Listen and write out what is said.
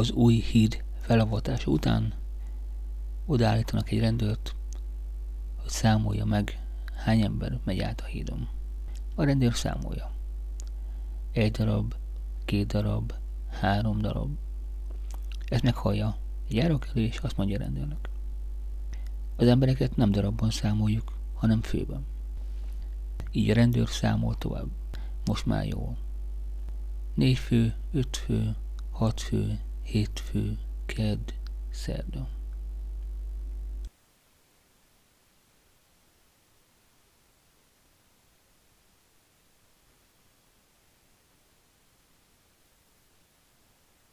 Az új híd felavatása után odaállítanak egy rendőrt, hogy számolja meg, hány ember megy át a hídon. A rendőr számolja. Egy darab, két darab, három darab. Ezt meghallja egy járókelő, és azt mondja a rendőrnek. Az embereket nem darabban számoljuk, hanem főben. Így a rendőr számol tovább. Most már jó. Négy fő, öt fő, hat fő, hét fő, kedd, szerda.